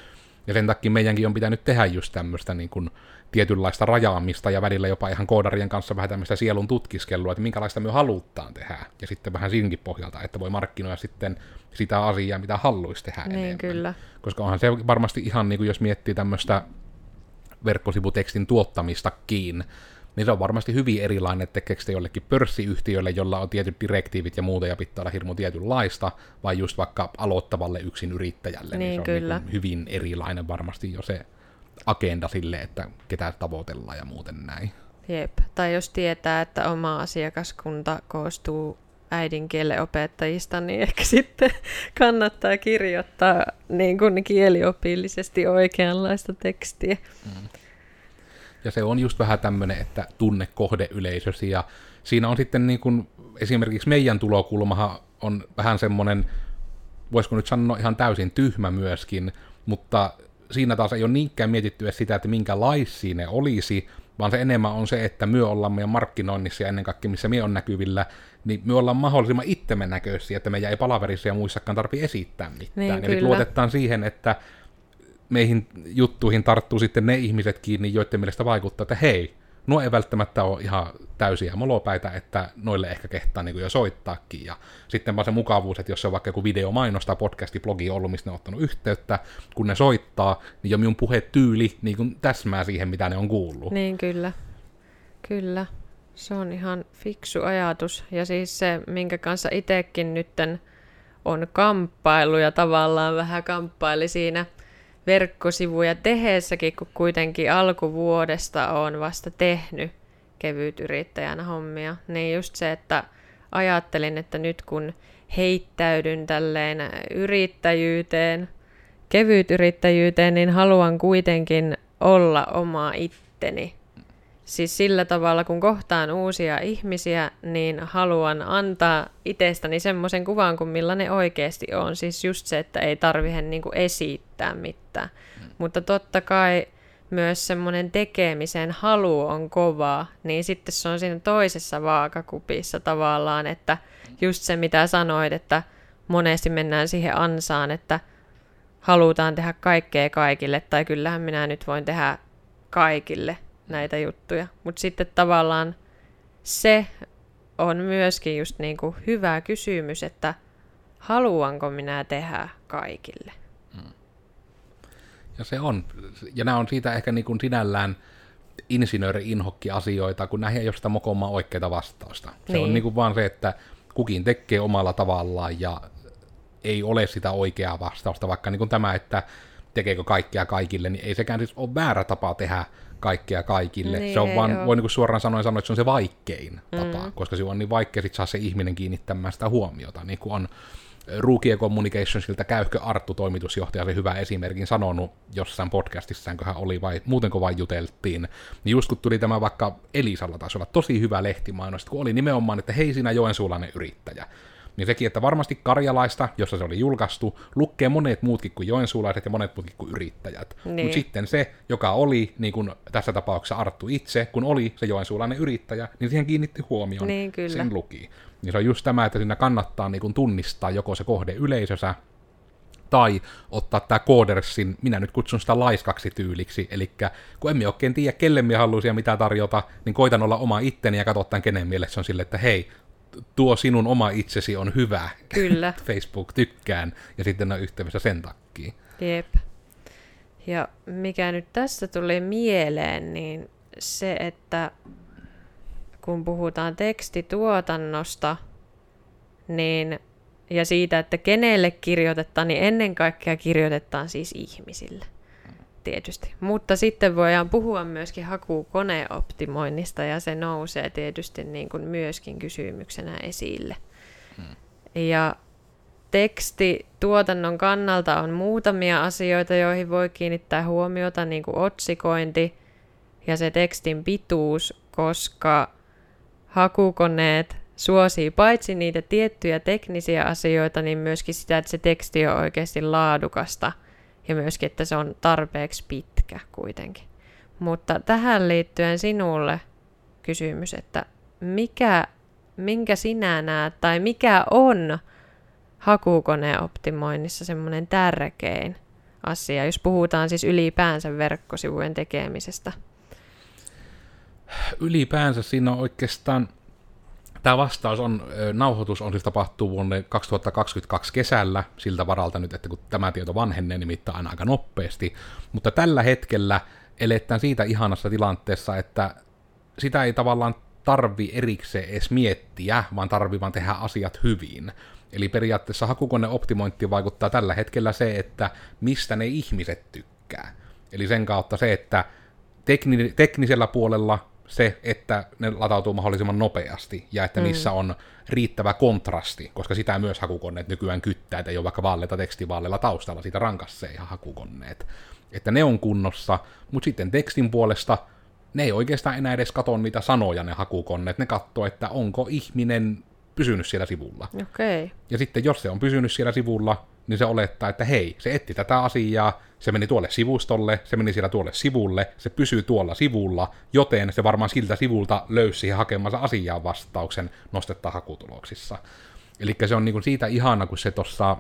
Ja sen takia meidänkin on pitänyt tehdä just tämmöistä niin kuin tietynlaista rajaamista ja välillä jopa ihan koodarien kanssa vähän tämmöistä sielun tutkiskelua, että minkälaista me halutaan tehdä. Ja sitten vähän siinkin pohjalta, että voi markkinoida sitten sitä asiaa, mitä haluaisi tehdä niin, enemmän. kyllä. Koska onhan se varmasti ihan, niin kuin jos miettii tämmöistä verkkosivutekstin tuottamistakin, niin se on varmasti hyvin erilainen, että tekeekö jollekin pörssiyhtiölle, jolla on tietyt direktiivit ja muuta ja pitää olla hirmu tietynlaista, vai just vaikka aloittavalle yksin yrittäjälle, niin, niin se on kyllä. Niin hyvin erilainen varmasti jo se agenda sille, että ketä tavoitellaan ja muuten näin. Jep. Tai jos tietää, että oma asiakaskunta koostuu äidinkielen opettajista, niin ehkä sitten kannattaa kirjoittaa niin kuin kieliopillisesti oikeanlaista tekstiä. Mm. Ja se on just vähän tämmöinen, että tunne kohdeyleisösi, ja siinä on sitten niin kuin, esimerkiksi meidän tulokulmahan on vähän semmoinen, voisiko nyt sanoa ihan täysin tyhmä myöskin, mutta siinä taas ei ole niinkään mietitty sitä, että minkälaisia ne olisi, vaan se enemmän on se, että myö ollaan meidän markkinoinnissa ja ennen kaikkea missä me on näkyvillä, niin me ollaan mahdollisimman itsemme näköisiä, että meidän ei palaverissa ja muissakaan tarvitse esittää mitään. Niin, Eli luotetaan siihen, että meihin juttuihin tarttuu sitten ne ihmiset kiinni, joiden mielestä vaikuttaa, että hei, nuo ei välttämättä ole ihan täysiä molopäitä, että noille ehkä kehtaa niin jo soittaakin. Ja sitten vaan se mukavuus, että jos se on vaikka joku videomainos tai podcasti, blogi ollut, mistä ne on ottanut yhteyttä, kun ne soittaa, niin jo minun puhetyyli niin kuin täsmää siihen, mitä ne on kuullut. Niin kyllä, kyllä. Se on ihan fiksu ajatus. Ja siis se, minkä kanssa itsekin nytten on kamppailu ja tavallaan vähän kamppaili siinä – verkkosivuja tehessäkin, kun kuitenkin alkuvuodesta on vasta tehnyt kevytyrittäjänä hommia, niin just se, että ajattelin, että nyt kun heittäydyn tälleen yrittäjyyteen, kevytyrittäjyyteen, niin haluan kuitenkin olla oma itteni. Siis sillä tavalla, kun kohtaan uusia ihmisiä, niin haluan antaa itsestäni semmoisen kuvan kuin millainen oikeasti on. Siis just se, että ei tarvitse niinku esittää mitään. Mm. Mutta totta kai myös semmoinen tekemisen halu on kovaa, niin sitten se on siinä toisessa vaakakupissa tavallaan, että just se mitä sanoit, että monesti mennään siihen ansaan, että halutaan tehdä kaikkea kaikille, tai kyllähän minä nyt voin tehdä kaikille – näitä juttuja. Mutta sitten tavallaan se on myöskin just niin kuin hyvä kysymys, että haluanko minä tehdä kaikille. Mm. Ja se on. Ja nämä on siitä ehkä niin kuin sinällään insinööri-inhokki-asioita, kun näihin ei ole sitä mokomaa oikeaa vastausta. Se Niin. on niin kuin vaan se, että kukin tekee omalla tavallaan ja ei ole sitä oikeaa vastausta, vaikka niin kuin tämä, että tekeekö kaikkea kaikille, niin ei sekään siis ole väärä tapa tehdä kaikkea kaikille. Niin, se on ei vaan, voi niin suoraan sanoen sanoa, että se on se vaikein tapa, mm. koska se on niin vaikea sit saa se ihminen kiinnittämään sitä huomiota, niin kuin on Rookie Communicationsilta Käyhkö Arttu, toimitusjohtaja, se hyvä esimerkin sanonut jossain podcastissaan, kun hän oli vai muutenko vain juteltiin, niin just kun tuli tämä vaikka Elisalla taisi olla tosi hyvä lehtimainos, kun oli nimenomaan, että hei sinä joensuulainen yrittäjä, niin sekin, että varmasti Karjalaista, jossa se oli julkaistu, lukee monet muutkin kuin joensuulaiset ja monet muutkin kuin yrittäjät. Niin. Mutta sitten se, joka oli, niin kuin tässä tapauksessa Arttu itse, kun oli se joensuulainen yrittäjä, niin siihen kiinnitti huomioon, Niin, kyllä. sen luki. Niin se on just tämä, että siinä kannattaa niin kuin tunnistaa joko se kohde yleisössä, tai ottaa tämä koodersin, minä nyt kutsun sitä laiskaksi tyyliksi, eli kun emme oikein tiedä, kelle me haluaisi ja mitä tarjota, niin koitan olla oma itteni ja katsoa tämän kenen mielessä on sille, että hei, tuo sinun oma itsesi on hyvä. Kyllä. Facebook tykkään, ja sitten on yhteydessä sen takia. Jep. Ja mikä nyt tässä tuli mieleen, niin se, että kun puhutaan tekstituotannosta, niin ja siitä, että kenelle kirjoitetaan, niin ennen kaikkea kirjoitetaan siis ihmisille. Tietysti. Mutta sitten voidaan puhua myöskin hakukoneoptimoinnista ja se nousee tietysti niin kuin myöskin kysymyksenä esille. Ja tekstituotannon kannalta on muutamia asioita, joihin voi kiinnittää huomiota, niin kuin otsikointi ja se tekstin pituus, koska hakukoneet suosii paitsi niitä tiettyjä teknisiä asioita, niin myöskin sitä, että se teksti on oikeasti laadukasta ja myöskin, että se on tarpeeksi pitkä kuitenkin. Mutta tähän liittyen sinulle kysymys, että mikä, minkä sinä näet tai mikä on hakukoneoptimoinnissa semmoinen tärkein asia, jos puhutaan siis ylipäänsä verkkosivujen tekemisestä? Ylipäänsä siinä on oikeastaan, tämä vastaus on, nauhoitus on siis tapahtuu vuonna 2022 kesällä, siltä varalta nyt, että kun tämä tieto vanhenee nimittäin aina aika nopeasti, mutta tällä hetkellä eletään siitä ihanassa tilanteessa, että sitä ei tavallaan tarvi erikseen edes miettiä, vaan tarvii vaan tehdä asiat hyvin. Eli periaatteessa hakukoneoptimointi vaikuttaa tällä hetkellä se, että mistä ne ihmiset tykkää. Eli sen kautta se, että tekni- teknisellä puolella se, että ne latautuu mahdollisimman nopeasti ja että mm. niissä on riittävä kontrasti, koska sitä myös hakukoneet nykyään kyttää, että ei ole vaikka vaaleita tekstivaaleilla taustalla, siitä rankassee ihan hakukoneet. Että ne on kunnossa, mutta sitten tekstin puolesta ne ei oikeastaan enää edes katso niitä sanoja ne hakukoneet, ne katsoo, että onko ihminen pysynyt siellä sivulla. Okei. Okay. Ja sitten jos se on pysynyt siellä sivulla, niin se olettaa, että hei, se etti tätä asiaa, se meni tuolle sivustolle, se meni siellä tuolle sivulle, se pysyy tuolla sivulla, joten se varmaan siltä sivulta löysi siihen hakemansa asiaan vastauksen nostetta hakutuloksissa. Eli se on niinku siitä ihana, kun se tuossa,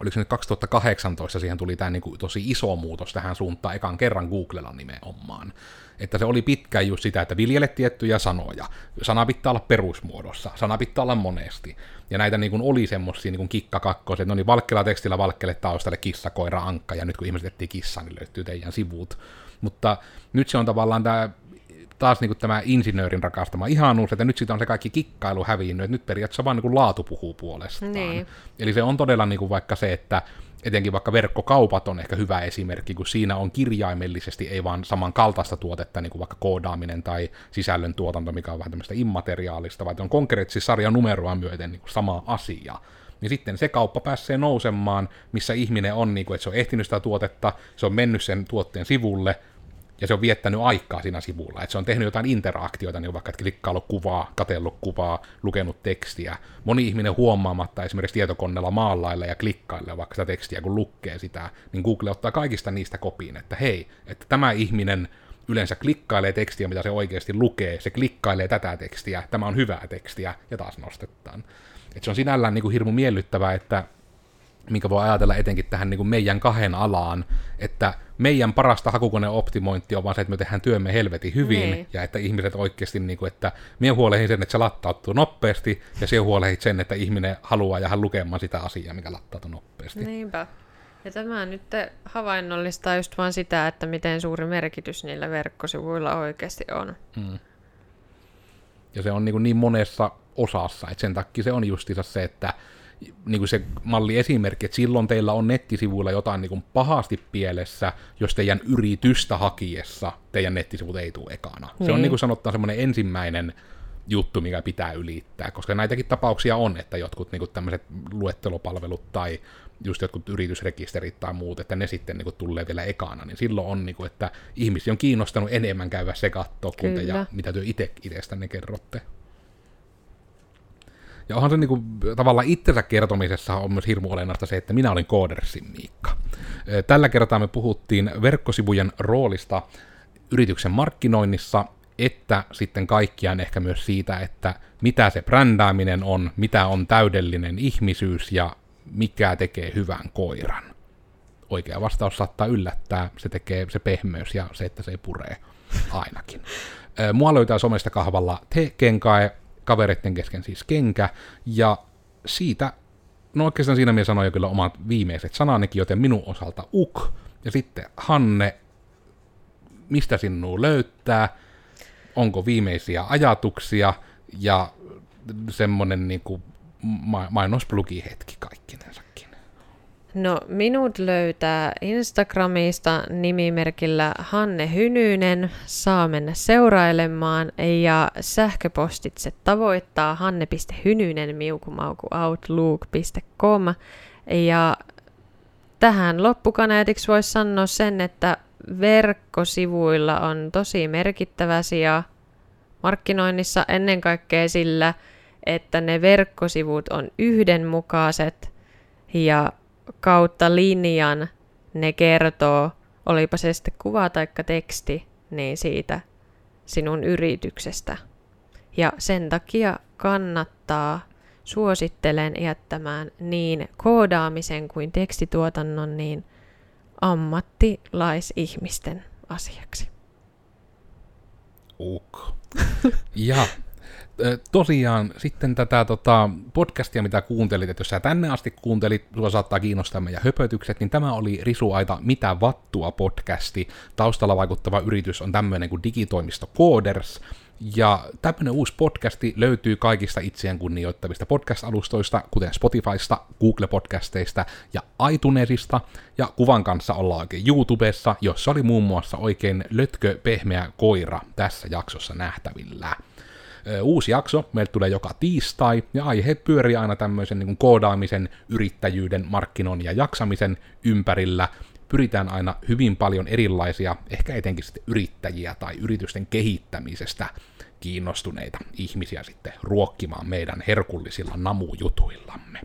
oliko se nyt 2018, siihen tuli tämä niinku tosi iso muutos tähän suuntaan, ekan kerran Googlella nimenomaan. Että se oli pitkään just sitä, että viljele tiettyjä sanoja. Sana pitää olla perusmuodossa, sana pitää olla monesti. Ja näitä niin kuin oli semmosia niin kuin kikkakakkosia, että no niin valkkela tekstillä valkkele taustalle kissa, koira, ankka, ja nyt kun ihmiset etsii kissaa, niin löytyy teidän sivut. Mutta nyt se on tavallaan tämä taas niin kuin tämä insinöörin rakastama ihanuus, että nyt siitä on se kaikki kikkailu hävinnyt, että nyt periaatteessa vaan niin kuin laatu puhuu puolestaan. Niin. Eli se on todella niin kuin vaikka se, että etenkin vaikka verkkokaupat on ehkä hyvä esimerkki, kun siinä on kirjaimellisesti ei vaan samankaltaista tuotetta, niin kuin vaikka koodaaminen tai sisällön tuotanto, mikä on vähän tämmöistä immateriaalista, vaan on konkreettisesti sarjanumeroa myöten niin kuin sama asia. Niin sitten se kauppa pääsee nousemaan, missä ihminen on, niin kuin, että se on ehtinyt sitä tuotetta, se on mennyt sen tuotteen sivulle, ja se on viettänyt aikaa siinä sivulla. Että se on tehnyt jotain interaktioita, niin vaikka että klikkaillut kuvaa, katellut kuvaa, lukenut tekstiä. Moni ihminen huomaamatta esimerkiksi tietokoneella maalailla ja klikkailla vaikka sitä tekstiä, kun lukee sitä, niin Google ottaa kaikista niistä kopiin, että hei, että tämä ihminen yleensä klikkailee tekstiä, mitä se oikeasti lukee, se klikkailee tätä tekstiä, tämä on hyvää tekstiä, ja taas nostetaan. Et se on sinällään niin kuin hirmu miellyttävää, että minkä voi ajatella etenkin tähän niin kuin meidän kahden alaan, että meidän parasta hakukoneoptimointia on vaan se, että me tehdään työmme helvetin hyvin, Niin. ja että ihmiset oikeasti, niin kuin, että minä huolehdin sen, että se lattautuu nopeasti, ja se huolehdit sen, että ihminen haluaa jäädä lukemaan sitä asiaa, mikä lattautuu nopeasti. Niinpä. Ja tämä nyt havainnollistaa just vaan sitä, että miten suuri merkitys niillä verkkosivuilla oikeasti on. Mm. Ja se on niin, niin monessa osassa, että sen takia se on justiinsa se, että niin kuin se malli esimerkki, että silloin teillä on nettisivuilla jotain niin kuin pahasti pielessä, jos teidän yritystä hakiessa teidän nettisivut ei tule ekana. Niin. Se on niin kuin niin sanottaan semmoinen ensimmäinen juttu, mikä pitää ylittää, koska näitäkin tapauksia on, että jotkut niin tämmöiset luettelopalvelut tai just jotkut yritysrekisterit tai muut, että ne sitten niin kuin, tulee vielä ekana, niin silloin on, niin kuin, että ihmisiä on kiinnostanut enemmän käydä se katsoa, kuin te, ja mitä työ itse itsestänne kerrotte. Ja onhan se niin kuin, tavallaan itsensä kertomisessa on myös hirmu olennaista se, että minä olin Koodersin Miikka. Tällä kertaa me puhuttiin verkkosivujen roolista yrityksen markkinoinnissa, että sitten kaikkiaan ehkä myös siitä, että mitä se brändääminen on, mitä on täydellinen ihmisyys ja mikä tekee hyvän koiran. Oikea vastaus saattaa yllättää, se tekee se pehmeys ja se, että se ei puree ainakin. Mua löytää somesta kahvalla te kenkae, kavereiden kesken siis kenkä, ja siitä, no oikeastaan siinä minä sanoin jo kyllä omat viimeiset sananikin, joten minun osalta uk, ja sitten Hanne, mistä sinua löytää, onko viimeisiä ajatuksia, ja semmonen niin kuin mainosplugi hetki kaikkinensakin. No minut löytää Instagramista nimimerkillä Hanne Hynynen, saa mennä seurailemaan ja sähköpostitse tavoittaa hanne.hynynen miukumauku outlook.com ja tähän loppukaneetiksi voisi sanoa sen, että verkkosivuilla on tosi merkittävä sija markkinoinnissa. Ennen kaikkea sillä, että ne verkkosivut on yhdenmukaiset ja kautta linjan ne kertoo, olipa se sitten kuva tai teksti, niin siitä sinun yrityksestä. Ja sen takia kannattaa, suosittelen jättämään niin koodaamisen kuin tekstituotannon niin ammattilaisihmisten asiaksi. Uk. Ja tosiaan sitten tätä tota, podcastia, mitä kuuntelit, että jos sä tänne asti kuuntelit, sulla saattaa kiinnostaa meidän höpötykset, niin tämä oli Risuaita Mitä vattua podcasti. Taustalla vaikuttava yritys on tämmöinen kuin digitoimisto Coders, ja tämmöinen uusi podcasti löytyy kaikista itseään kunnioittavista podcast-alustoista, kuten Spotifysta, Google-podcasteista ja iTunesista, ja kuvan kanssa ollaan oikein YouTubessa, jossa oli muun muassa oikein lötkö pehmeä koira tässä jaksossa nähtävillä uusi jakso, meille tulee joka tiistai, ja aiheet pyörii aina tämmöisen niin kuin koodaamisen, yrittäjyyden, markkinoinnin ja jaksamisen ympärillä. Pyritään aina hyvin paljon erilaisia, ehkä etenkin sitten yrittäjiä tai yritysten kehittämisestä kiinnostuneita ihmisiä sitten ruokkimaan meidän herkullisilla namujutuillamme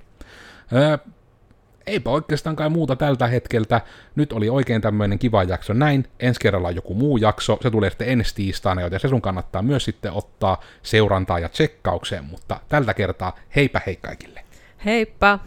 eipä oikeastaan kai muuta tältä hetkeltä. Nyt oli oikein tämmöinen kiva jakso näin. Ensi kerralla on joku muu jakso. Se tulee sitten ensi tiistaina, joten se sun kannattaa myös sitten ottaa seurantaa ja tsekkaukseen. Mutta tältä kertaa heipä hei kaikille. Heippa!